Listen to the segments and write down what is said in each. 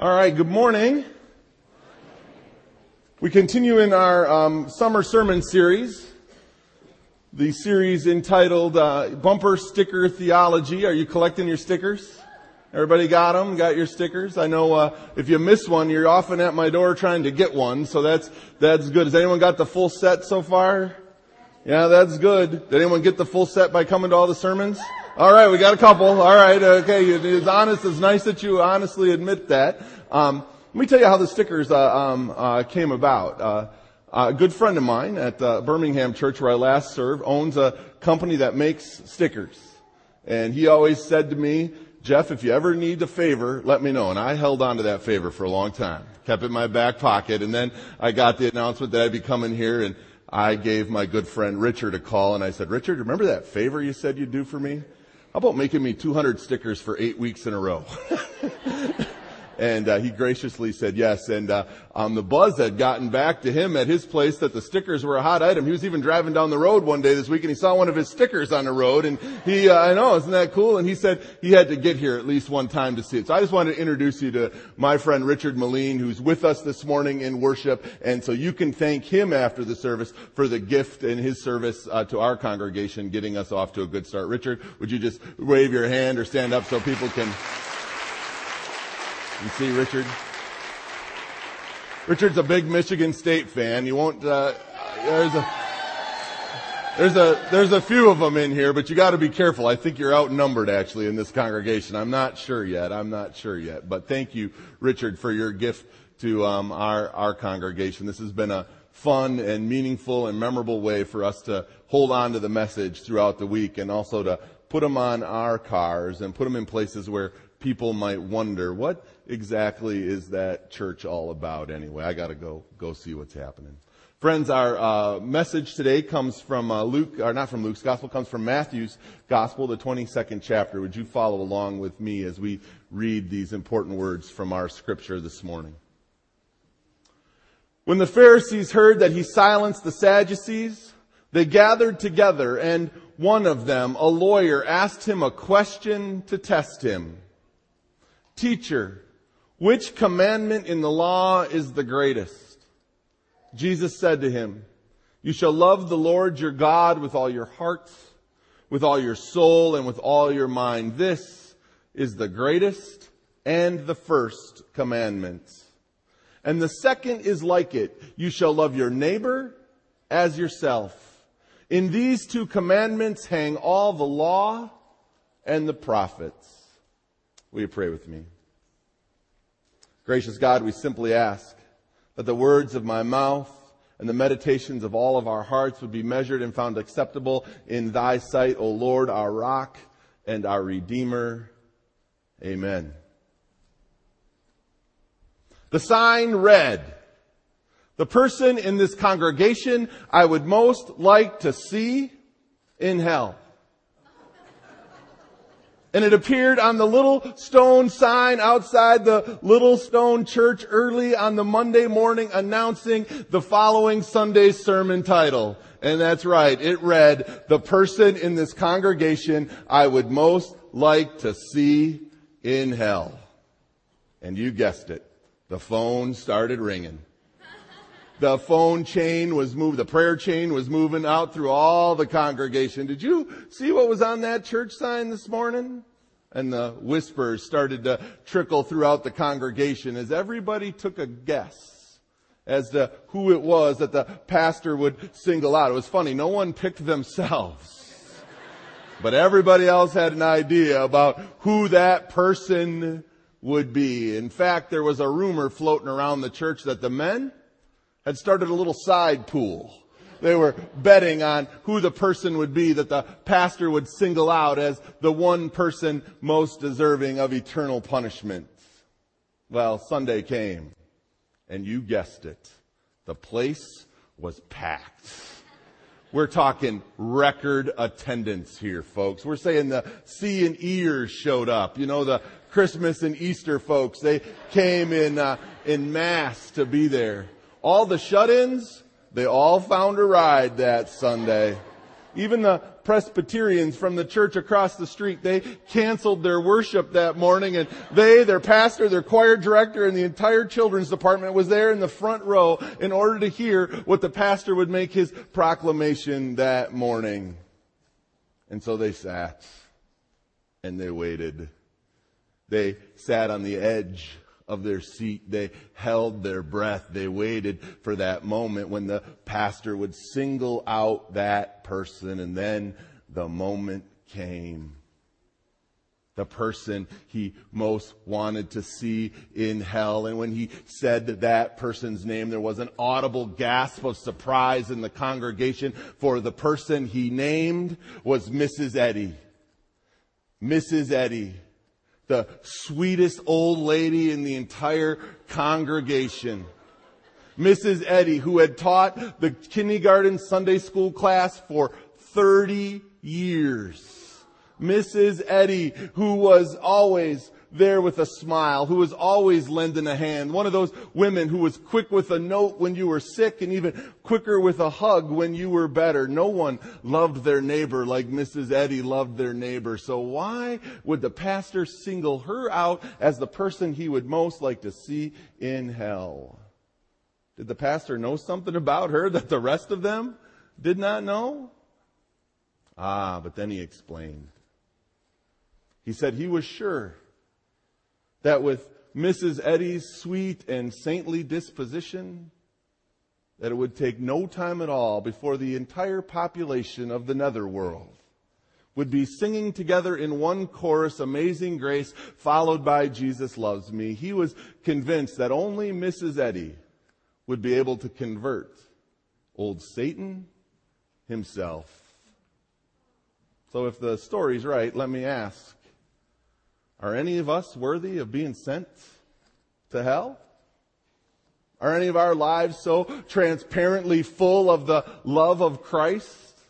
All right, good morning. We continue in our um, summer sermon series, the series entitled uh, Bumper Sticker Theology. Are you collecting your stickers? Everybody got them? Got your stickers? I know uh, if you miss one, you're often at my door trying to get one, so that's that's good. Has anyone got the full set so far? Yeah, that's good. Did anyone get the full set by coming to all the sermons? All right, we got a couple. All right, okay. It's honest. It's nice that you honestly admit that. Um, let me tell you how the stickers uh, um, uh, came about. Uh, a good friend of mine at uh, Birmingham Church, where I last served, owns a company that makes stickers, and he always said to me, "Jeff, if you ever need a favor, let me know." And I held on to that favor for a long time, kept it in my back pocket, and then I got the announcement that I'd be coming here and. I gave my good friend Richard a call and I said, Richard, remember that favor you said you'd do for me? How about making me 200 stickers for eight weeks in a row? and uh, he graciously said yes. And uh, um, the buzz had gotten back to him at his place that the stickers were a hot item. He was even driving down the road one day this week, and he saw one of his stickers on the road. And he, uh, I know, isn't that cool? And he said he had to get here at least one time to see it. So I just wanted to introduce you to my friend Richard Moline, who's with us this morning in worship. And so you can thank him after the service for the gift and his service uh, to our congregation, getting us off to a good start. Richard, would you just wave your hand or stand up so people can? You see Richard? Richard's a big Michigan State fan. You won't, uh, there's a, there's a, there's a few of them in here, but you gotta be careful. I think you're outnumbered actually in this congregation. I'm not sure yet. I'm not sure yet. But thank you, Richard, for your gift to, um, our, our congregation. This has been a fun and meaningful and memorable way for us to hold on to the message throughout the week and also to put them on our cars and put them in places where people might wonder, what exactly is that church all about anyway? I gotta go, go see what's happening. Friends, our uh, message today comes from uh, Luke, or not from Luke's gospel, comes from Matthew's gospel, the 22nd chapter. Would you follow along with me as we read these important words from our scripture this morning? When the Pharisees heard that he silenced the Sadducees, they gathered together and one of them, a lawyer, asked him a question to test him. Teacher, which commandment in the law is the greatest? Jesus said to him, You shall love the Lord your God with all your heart, with all your soul, and with all your mind. This is the greatest and the first commandment. And the second is like it. You shall love your neighbor as yourself. In these two commandments hang all the law and the prophets. Will you pray with me? Gracious God, we simply ask that the words of my mouth and the meditations of all of our hearts would be measured and found acceptable in thy sight, O Lord, our rock and our redeemer. Amen. The sign read, the person in this congregation I would most like to see in hell and it appeared on the little stone sign outside the little stone church early on the Monday morning announcing the following Sunday's sermon title. And that's right, it read, the person in this congregation I would most like to see in hell. And you guessed it, the phone started ringing. The phone chain was moved, the prayer chain was moving out through all the congregation. Did you see what was on that church sign this morning? And the whispers started to trickle throughout the congregation as everybody took a guess as to who it was that the pastor would single out. It was funny, no one picked themselves. But everybody else had an idea about who that person would be. In fact, there was a rumor floating around the church that the men had started a little side pool. They were betting on who the person would be that the pastor would single out as the one person most deserving of eternal punishment. Well, Sunday came, and you guessed it. The place was packed. We're talking record attendance here, folks. We're saying the C and Eers showed up. You know, the Christmas and Easter folks. They came in, uh, in mass to be there. All the shut-ins, they all found a ride that Sunday. Even the Presbyterians from the church across the street, they canceled their worship that morning and they, their pastor, their choir director, and the entire children's department was there in the front row in order to hear what the pastor would make his proclamation that morning. And so they sat and they waited. They sat on the edge of their seat. They held their breath. They waited for that moment when the pastor would single out that person and then the moment came. The person he most wanted to see in hell. And when he said that, person's name, there was an audible gasp of surprise in the congregation for the person he named was Mrs. Eddy. Mrs. Eddy the sweetest old lady in the entire congregation. Mrs. Eddy, who had taught the kindergarten Sunday school class for 30 years. Mrs. Eddy, who was always there with a smile, who was always lending a hand. One of those women who was quick with a note when you were sick and even quicker with a hug when you were better. No one loved their neighbor like Mrs. Eddy loved their neighbor. So why would the pastor single her out as the person he would most like to see in hell? Did the pastor know something about her that the rest of them did not know? Ah, but then he explained. He said he was sure that with Mrs. Eddy's sweet and saintly disposition, that it would take no time at all before the entire population of the netherworld would be singing together in one chorus, Amazing Grace, followed by Jesus Loves Me. He was convinced that only Mrs. Eddy would be able to convert old Satan himself. So if the story's right, let me ask, are any of us worthy of being sent to hell? Are any of our lives so transparently full of the love of Christ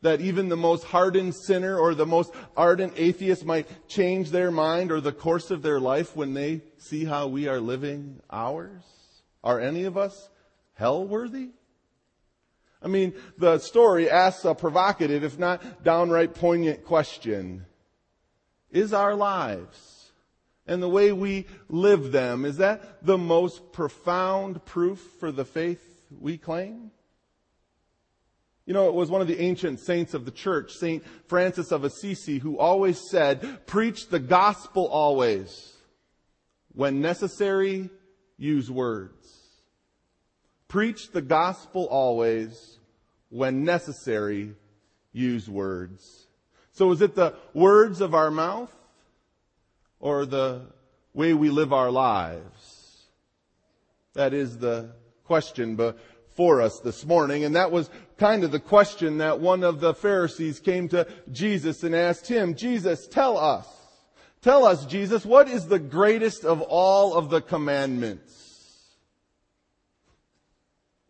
that even the most hardened sinner or the most ardent atheist might change their mind or the course of their life when they see how we are living ours? Are any of us hell worthy? I mean, the story asks a provocative, if not downright poignant question is our lives and the way we live them. Is that the most profound proof for the faith we claim? You know, it was one of the ancient saints of the church, Saint Francis of Assisi, who always said, preach the gospel always. When necessary, use words. Preach the gospel always. When necessary, use words. So is it the words of our mouth or the way we live our lives? That is the question before us this morning. And that was kind of the question that one of the Pharisees came to Jesus and asked him, Jesus, tell us, tell us, Jesus, what is the greatest of all of the commandments?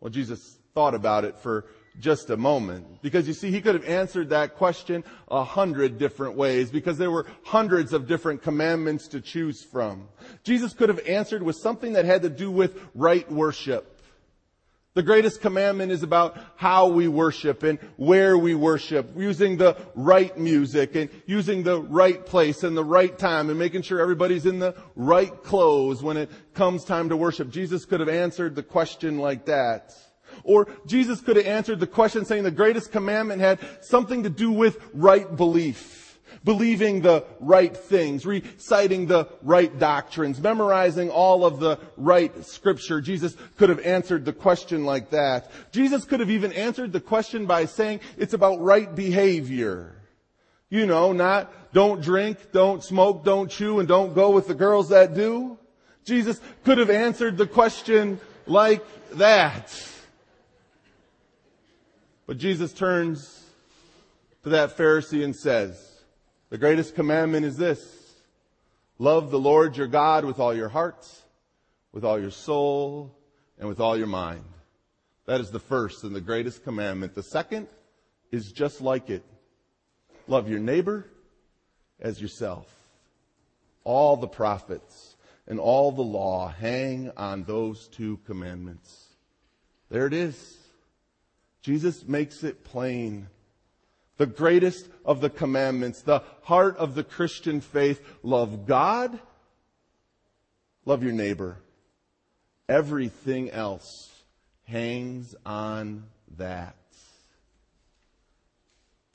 Well, Jesus thought about it for just a moment. Because you see, he could have answered that question a hundred different ways because there were hundreds of different commandments to choose from. Jesus could have answered with something that had to do with right worship. The greatest commandment is about how we worship and where we worship, using the right music and using the right place and the right time and making sure everybody's in the right clothes when it comes time to worship. Jesus could have answered the question like that. Or Jesus could have answered the question saying the greatest commandment had something to do with right belief. Believing the right things, reciting the right doctrines, memorizing all of the right scripture. Jesus could have answered the question like that. Jesus could have even answered the question by saying it's about right behavior. You know, not don't drink, don't smoke, don't chew, and don't go with the girls that do. Jesus could have answered the question like that. But Jesus turns to that Pharisee and says, the greatest commandment is this. Love the Lord your God with all your heart, with all your soul, and with all your mind. That is the first and the greatest commandment. The second is just like it. Love your neighbor as yourself. All the prophets and all the law hang on those two commandments. There it is. Jesus makes it plain. The greatest of the commandments, the heart of the Christian faith. Love God, love your neighbor. Everything else hangs on that.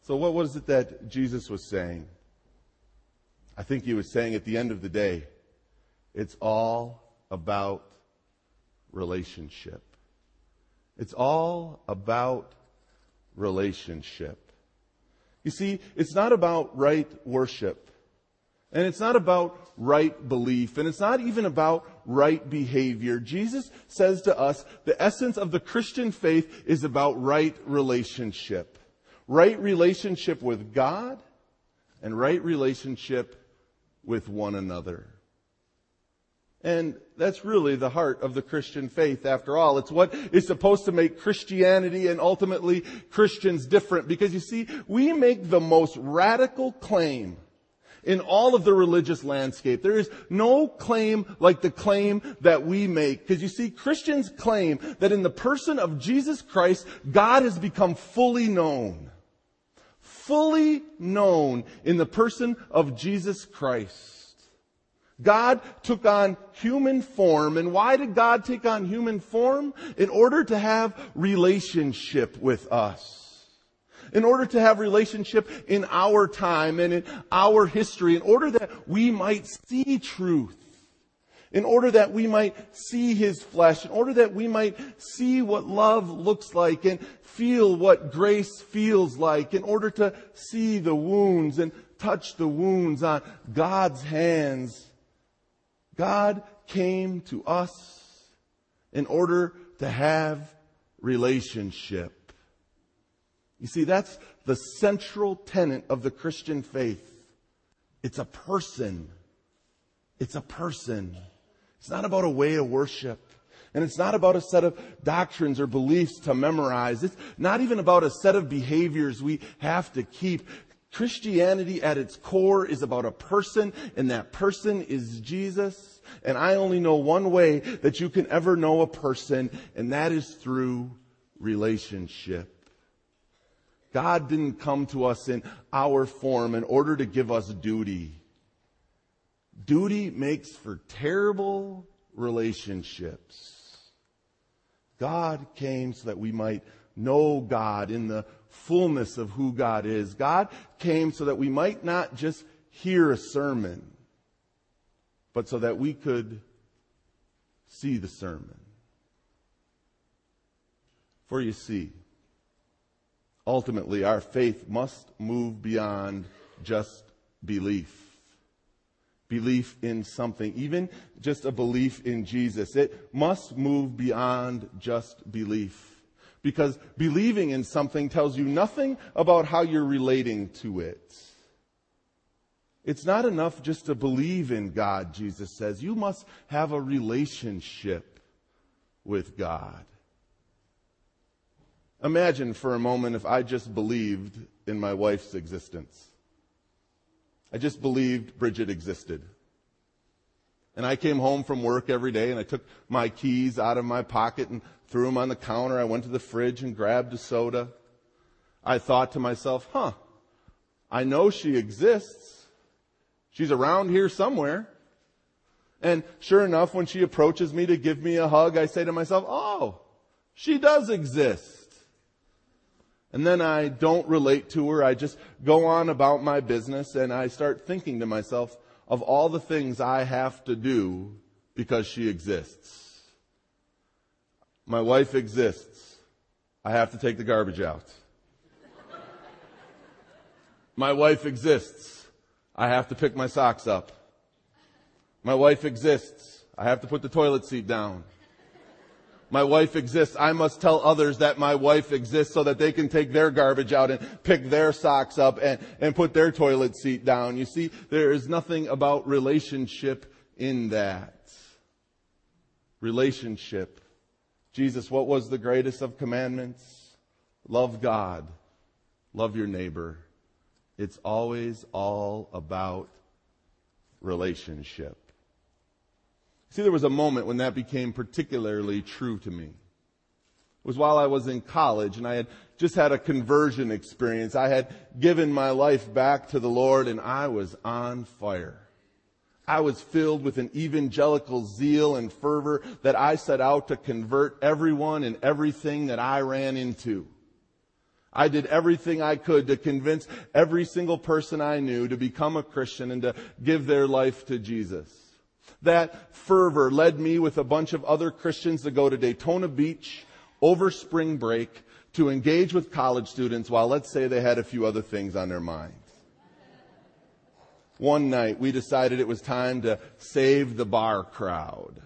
So what was it that Jesus was saying? I think he was saying at the end of the day, it's all about relationship. It's all about relationship. You see, it's not about right worship. And it's not about right belief. And it's not even about right behavior. Jesus says to us, the essence of the Christian faith is about right relationship. Right relationship with God and right relationship with one another. And that's really the heart of the Christian faith after all. It's what is supposed to make Christianity and ultimately Christians different because you see, we make the most radical claim in all of the religious landscape. There is no claim like the claim that we make. Because you see, Christians claim that in the person of Jesus Christ, God has become fully known. Fully known in the person of Jesus Christ. God took on human form. And why did God take on human form? In order to have relationship with us. In order to have relationship in our time and in our history. In order that we might see truth. In order that we might see His flesh. In order that we might see what love looks like and feel what grace feels like. In order to see the wounds and touch the wounds on God's hands God came to us in order to have relationship. You see, that's the central tenet of the Christian faith. It's a person. It's a person. It's not about a way of worship. And it's not about a set of doctrines or beliefs to memorize. It's not even about a set of behaviors we have to keep. Christianity at its core is about a person, and that person is Jesus. And I only know one way that you can ever know a person, and that is through relationship. God didn't come to us in our form in order to give us duty. Duty makes for terrible relationships. God came so that we might know God in the fullness of who God is. God came so that we might not just hear a sermon, but so that we could see the sermon. For you see, ultimately our faith must move beyond just belief. Belief in something, even just a belief in Jesus. It must move beyond just belief. Because believing in something tells you nothing about how you're relating to it. It's not enough just to believe in God, Jesus says. You must have a relationship with God. Imagine for a moment if I just believed in my wife's existence. I just believed Bridget existed. And I came home from work every day and I took my keys out of my pocket and threw them on the counter. I went to the fridge and grabbed a soda. I thought to myself, huh, I know she exists. She's around here somewhere. And sure enough, when she approaches me to give me a hug, I say to myself, oh, she does exist. And then I don't relate to her. I just go on about my business and I start thinking to myself of all the things I have to do because she exists. My wife exists. I have to take the garbage out. My wife exists. I have to pick my socks up. My wife exists. I have to put the toilet seat down. My wife exists. I must tell others that my wife exists so that they can take their garbage out and pick their socks up and, and put their toilet seat down. You see, there is nothing about relationship in that. Relationship Jesus, what was the greatest of commandments? Love God. Love your neighbor. It's always all about relationship. See, there was a moment when that became particularly true to me. It was while I was in college and I had just had a conversion experience. I had given my life back to the Lord and I was on fire. I was filled with an evangelical zeal and fervor that I set out to convert everyone and everything that I ran into. I did everything I could to convince every single person I knew to become a Christian and to give their life to Jesus. That fervor led me with a bunch of other Christians to go to Daytona Beach over spring break to engage with college students while let's say they had a few other things on their minds. One night we decided it was time to save the bar crowd.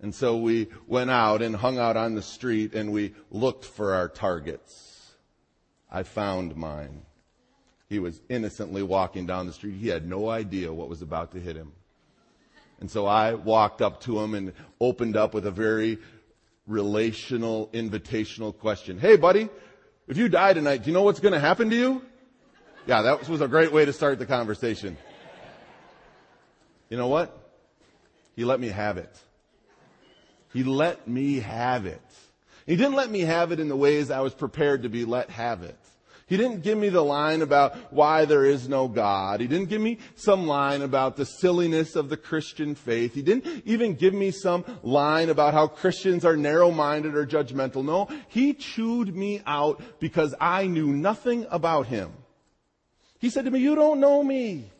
And so we went out and hung out on the street and we looked for our targets. I found mine. He was innocently walking down the street. He had no idea what was about to hit him. And so I walked up to him and opened up with a very relational, invitational question. Hey, buddy, if you die tonight, do you know what's going to happen to you? Yeah, that was a great way to start the conversation. You know what? He let me have it. He let me have it. He didn't let me have it in the ways I was prepared to be let have it. He didn't give me the line about why there is no God. He didn't give me some line about the silliness of the Christian faith. He didn't even give me some line about how Christians are narrow-minded or judgmental. No, he chewed me out because I knew nothing about him. He said to me, you don't know me.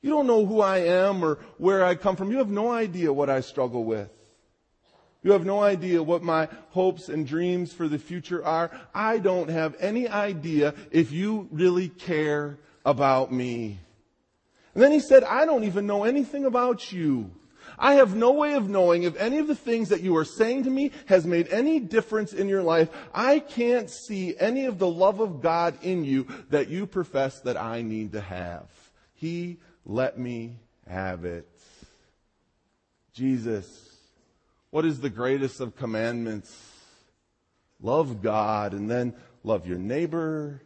You don't know who I am or where I come from. You have no idea what I struggle with. You have no idea what my hopes and dreams for the future are. I don't have any idea if you really care about me. And then he said, I don't even know anything about you. I have no way of knowing if any of the things that you are saying to me has made any difference in your life. I can't see any of the love of God in you that you profess that I need to have. He let me have it. Jesus what is the greatest of commandments? Love God and then love your neighbor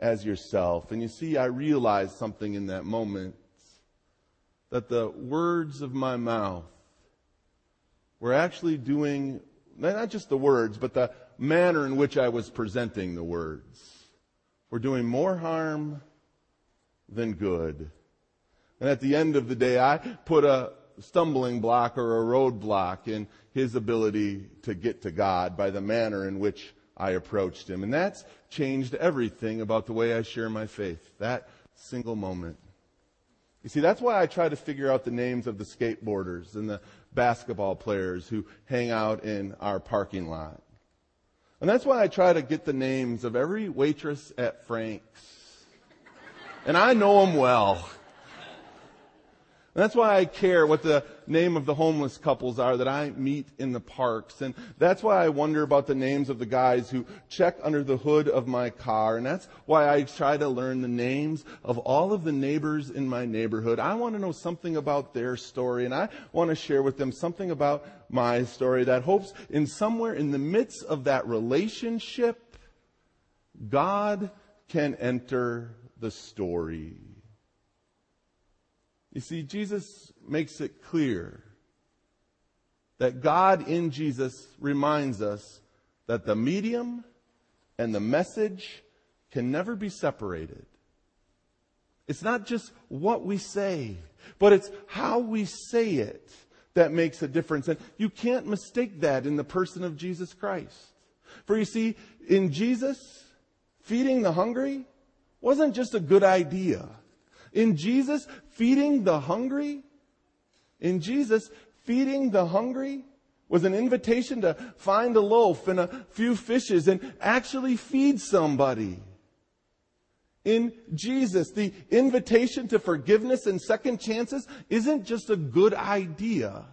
as yourself. And you see, I realized something in that moment that the words of my mouth were actually doing, not just the words, but the manner in which I was presenting the words were doing more harm than good. And at the end of the day, I put a, stumbling block or a roadblock in his ability to get to God by the manner in which I approached him. And that's changed everything about the way I share my faith. That single moment. You see, that's why I try to figure out the names of the skateboarders and the basketball players who hang out in our parking lot. And that's why I try to get the names of every waitress at Frank's. And I know them well. And that's why I care what the name of the homeless couples are that I meet in the parks. And that's why I wonder about the names of the guys who check under the hood of my car. And that's why I try to learn the names of all of the neighbors in my neighborhood. I want to know something about their story and I want to share with them something about my story that hopes in somewhere in the midst of that relationship, God can enter the story. You see, Jesus makes it clear that God in Jesus reminds us that the medium and the message can never be separated. It's not just what we say, but it's how we say it that makes a difference. And you can't mistake that in the person of Jesus Christ. For you see, in Jesus, feeding the hungry wasn't just a good idea. In Jesus, feeding the hungry, in Jesus, feeding the hungry was an invitation to find a loaf and a few fishes and actually feed somebody. In Jesus, the invitation to forgiveness and second chances isn't just a good idea.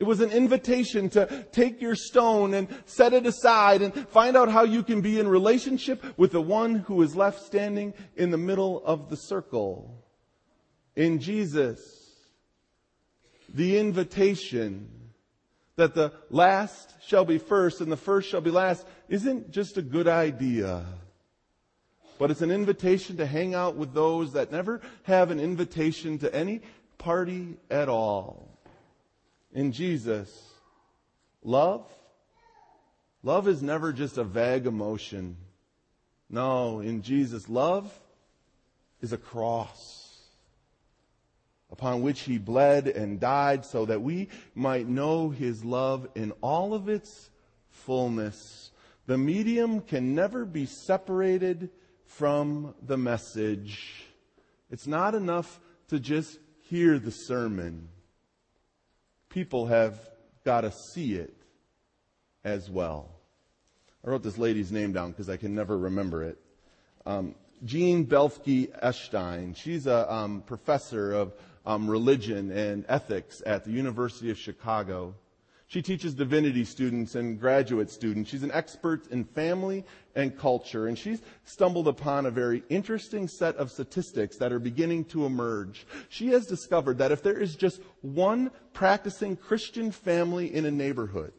It was an invitation to take your stone and set it aside and find out how you can be in relationship with the one who is left standing in the middle of the circle in Jesus, the invitation that the last shall be first and the first shall be last isn't just a good idea, but it's an invitation to hang out with those that never have an invitation to any party at all. In Jesus, love Love is never just a vague emotion. No, in Jesus, love is a cross upon which he bled and died so that we might know his love in all of its fullness. The medium can never be separated from the message. It's not enough to just hear the sermon. People have got to see it as well. I wrote this lady's name down because I can never remember it. Um, Jean Bethke Elshtain. She's a um, professor of um, religion and ethics at the University of Chicago. She teaches divinity students and graduate students. She's an expert in family and culture, and she's stumbled upon a very interesting set of statistics that are beginning to emerge. She has discovered that if there is just one practicing Christian family in a neighborhood,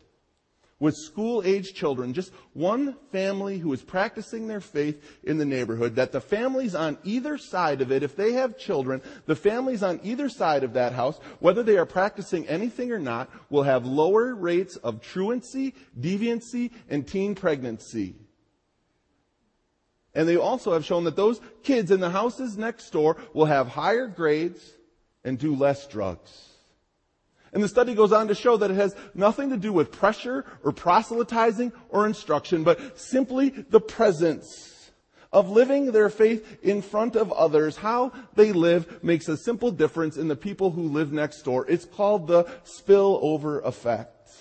with school age children, just one family who is practicing their faith in the neighborhood, that the families on either side of it, if they have children, the families on either side of that house, whether they are practicing anything or not, will have lower rates of truancy, deviancy, and teen pregnancy. And they also have shown that those kids in the houses next door will have higher grades and do less drugs. And the study goes on to show that it has nothing to do with pressure or proselytizing or instruction, but simply the presence of living their faith in front of others. How they live makes a simple difference in the people who live next door. It's called the spillover effect.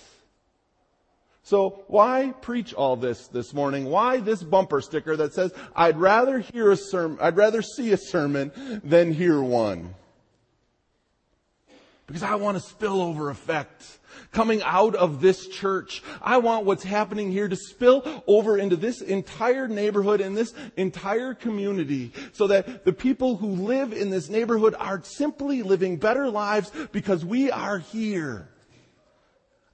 So why preach all this this morning? Why this bumper sticker that says, I'd rather hear a sermon, I'd rather see a sermon than hear one? Because I want a spillover effect coming out of this church. I want what's happening here to spill over into this entire neighborhood and this entire community so that the people who live in this neighborhood are simply living better lives because we are here.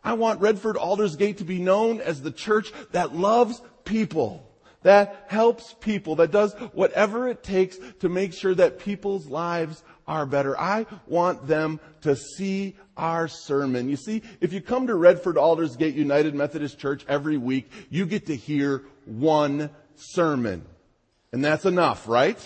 I want Redford Aldersgate to be known as the church that loves people that helps people, that does whatever it takes to make sure that people's lives are better. I want them to see our sermon. You see, if you come to Redford Aldersgate United Methodist Church every week, you get to hear one sermon. And that's enough, right?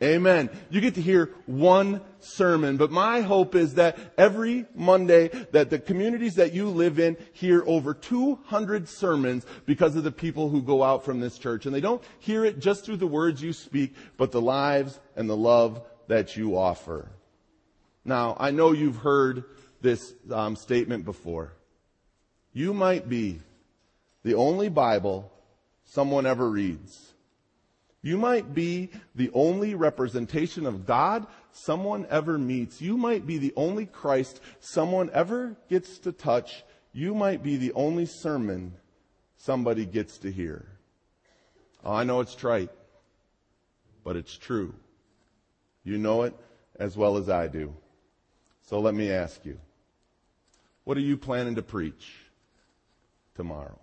Amen. You get to hear one sermon, but my hope is that every Monday that the communities that you live in hear over 200 sermons because of the people who go out from this church. And they don't hear it just through the words you speak, but the lives and the love that you offer. Now, I know you've heard this um, statement before. You might be the only Bible someone ever reads. You might be the only representation of God someone ever meets. You might be the only Christ someone ever gets to touch. You might be the only sermon somebody gets to hear. Oh, I know it's trite, but it's true. You know it as well as I do. So let me ask you, what are you planning to preach tomorrow?